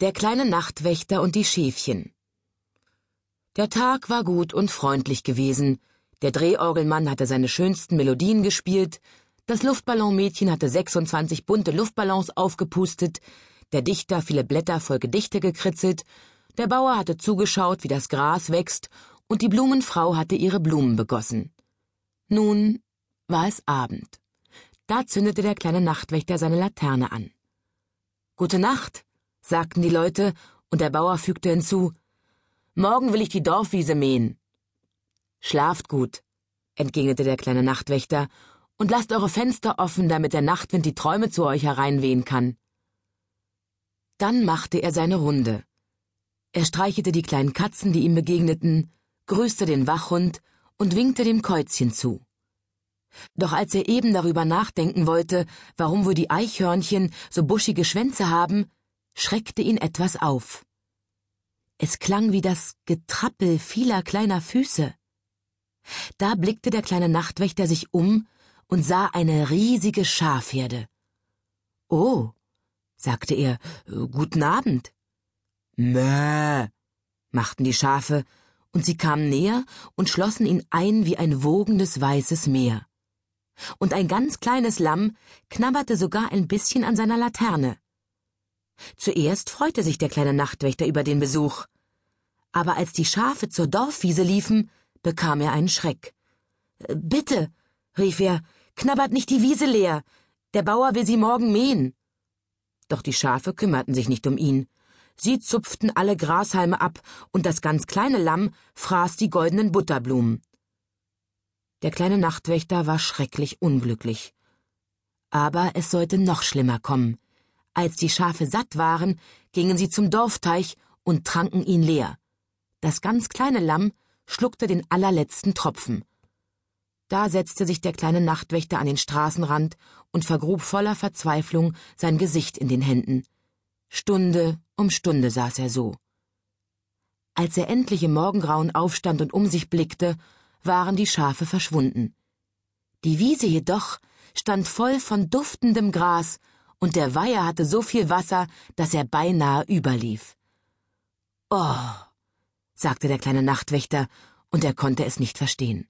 Der kleine Nachtwächter und die Schäfchen. Der Tag war gut und freundlich gewesen. Der Drehorgelmann hatte seine schönsten Melodien gespielt, das Luftballonmädchen hatte 26 bunte Luftballons aufgepustet, der Dichter viele Blätter voll Gedichte gekritzelt, der Bauer hatte zugeschaut, wie das Gras wächst, und die Blumenfrau hatte ihre Blumen begossen. Nun war es Abend. Da zündete der kleine Nachtwächter seine Laterne an. Gute Nacht, sagten die Leute, und der Bauer fügte hinzu Morgen will ich die Dorfwiese mähen. Schlaft gut, entgegnete der kleine Nachtwächter, und lasst eure Fenster offen, damit der Nachtwind die Träume zu euch hereinwehen kann. Dann machte er seine Runde. Er streichelte die kleinen Katzen, die ihm begegneten, grüßte den Wachhund und winkte dem Käuzchen zu. Doch als er eben darüber nachdenken wollte, warum wohl die Eichhörnchen so buschige Schwänze haben, schreckte ihn etwas auf. Es klang wie das Getrappel vieler kleiner Füße. Da blickte der kleine Nachtwächter sich um und sah eine riesige Schafherde. Oh, sagte er, guten Abend. Mäh, machten die Schafe, und sie kamen näher und schlossen ihn ein wie ein wogendes weißes Meer. Und ein ganz kleines Lamm knabberte sogar ein bisschen an seiner Laterne. Zuerst freute sich der kleine Nachtwächter über den Besuch. Aber als die Schafe zur Dorfwiese liefen, bekam er einen Schreck. Bitte, rief er, knabbert nicht die Wiese leer. Der Bauer will sie morgen mähen. Doch die Schafe kümmerten sich nicht um ihn. Sie zupften alle Grashalme ab, und das ganz kleine Lamm fraß die goldenen Butterblumen. Der kleine Nachtwächter war schrecklich unglücklich. Aber es sollte noch schlimmer kommen. Als die Schafe satt waren, gingen sie zum Dorfteich und tranken ihn leer. Das ganz kleine Lamm schluckte den allerletzten Tropfen. Da setzte sich der kleine Nachtwächter an den Straßenrand und vergrub voller Verzweiflung sein Gesicht in den Händen. Stunde um Stunde saß er so. Als er endlich im Morgengrauen aufstand und um sich blickte, waren die Schafe verschwunden. Die Wiese jedoch stand voll von duftendem Gras und der Weiher hatte so viel Wasser, dass er beinahe überlief. Oh, sagte der kleine Nachtwächter, und er konnte es nicht verstehen.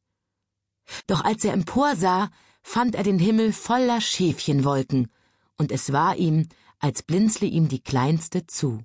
Doch als er emporsah, fand er den Himmel voller Schäfchenwolken, und es war ihm, als blinzle ihm die kleinste zu.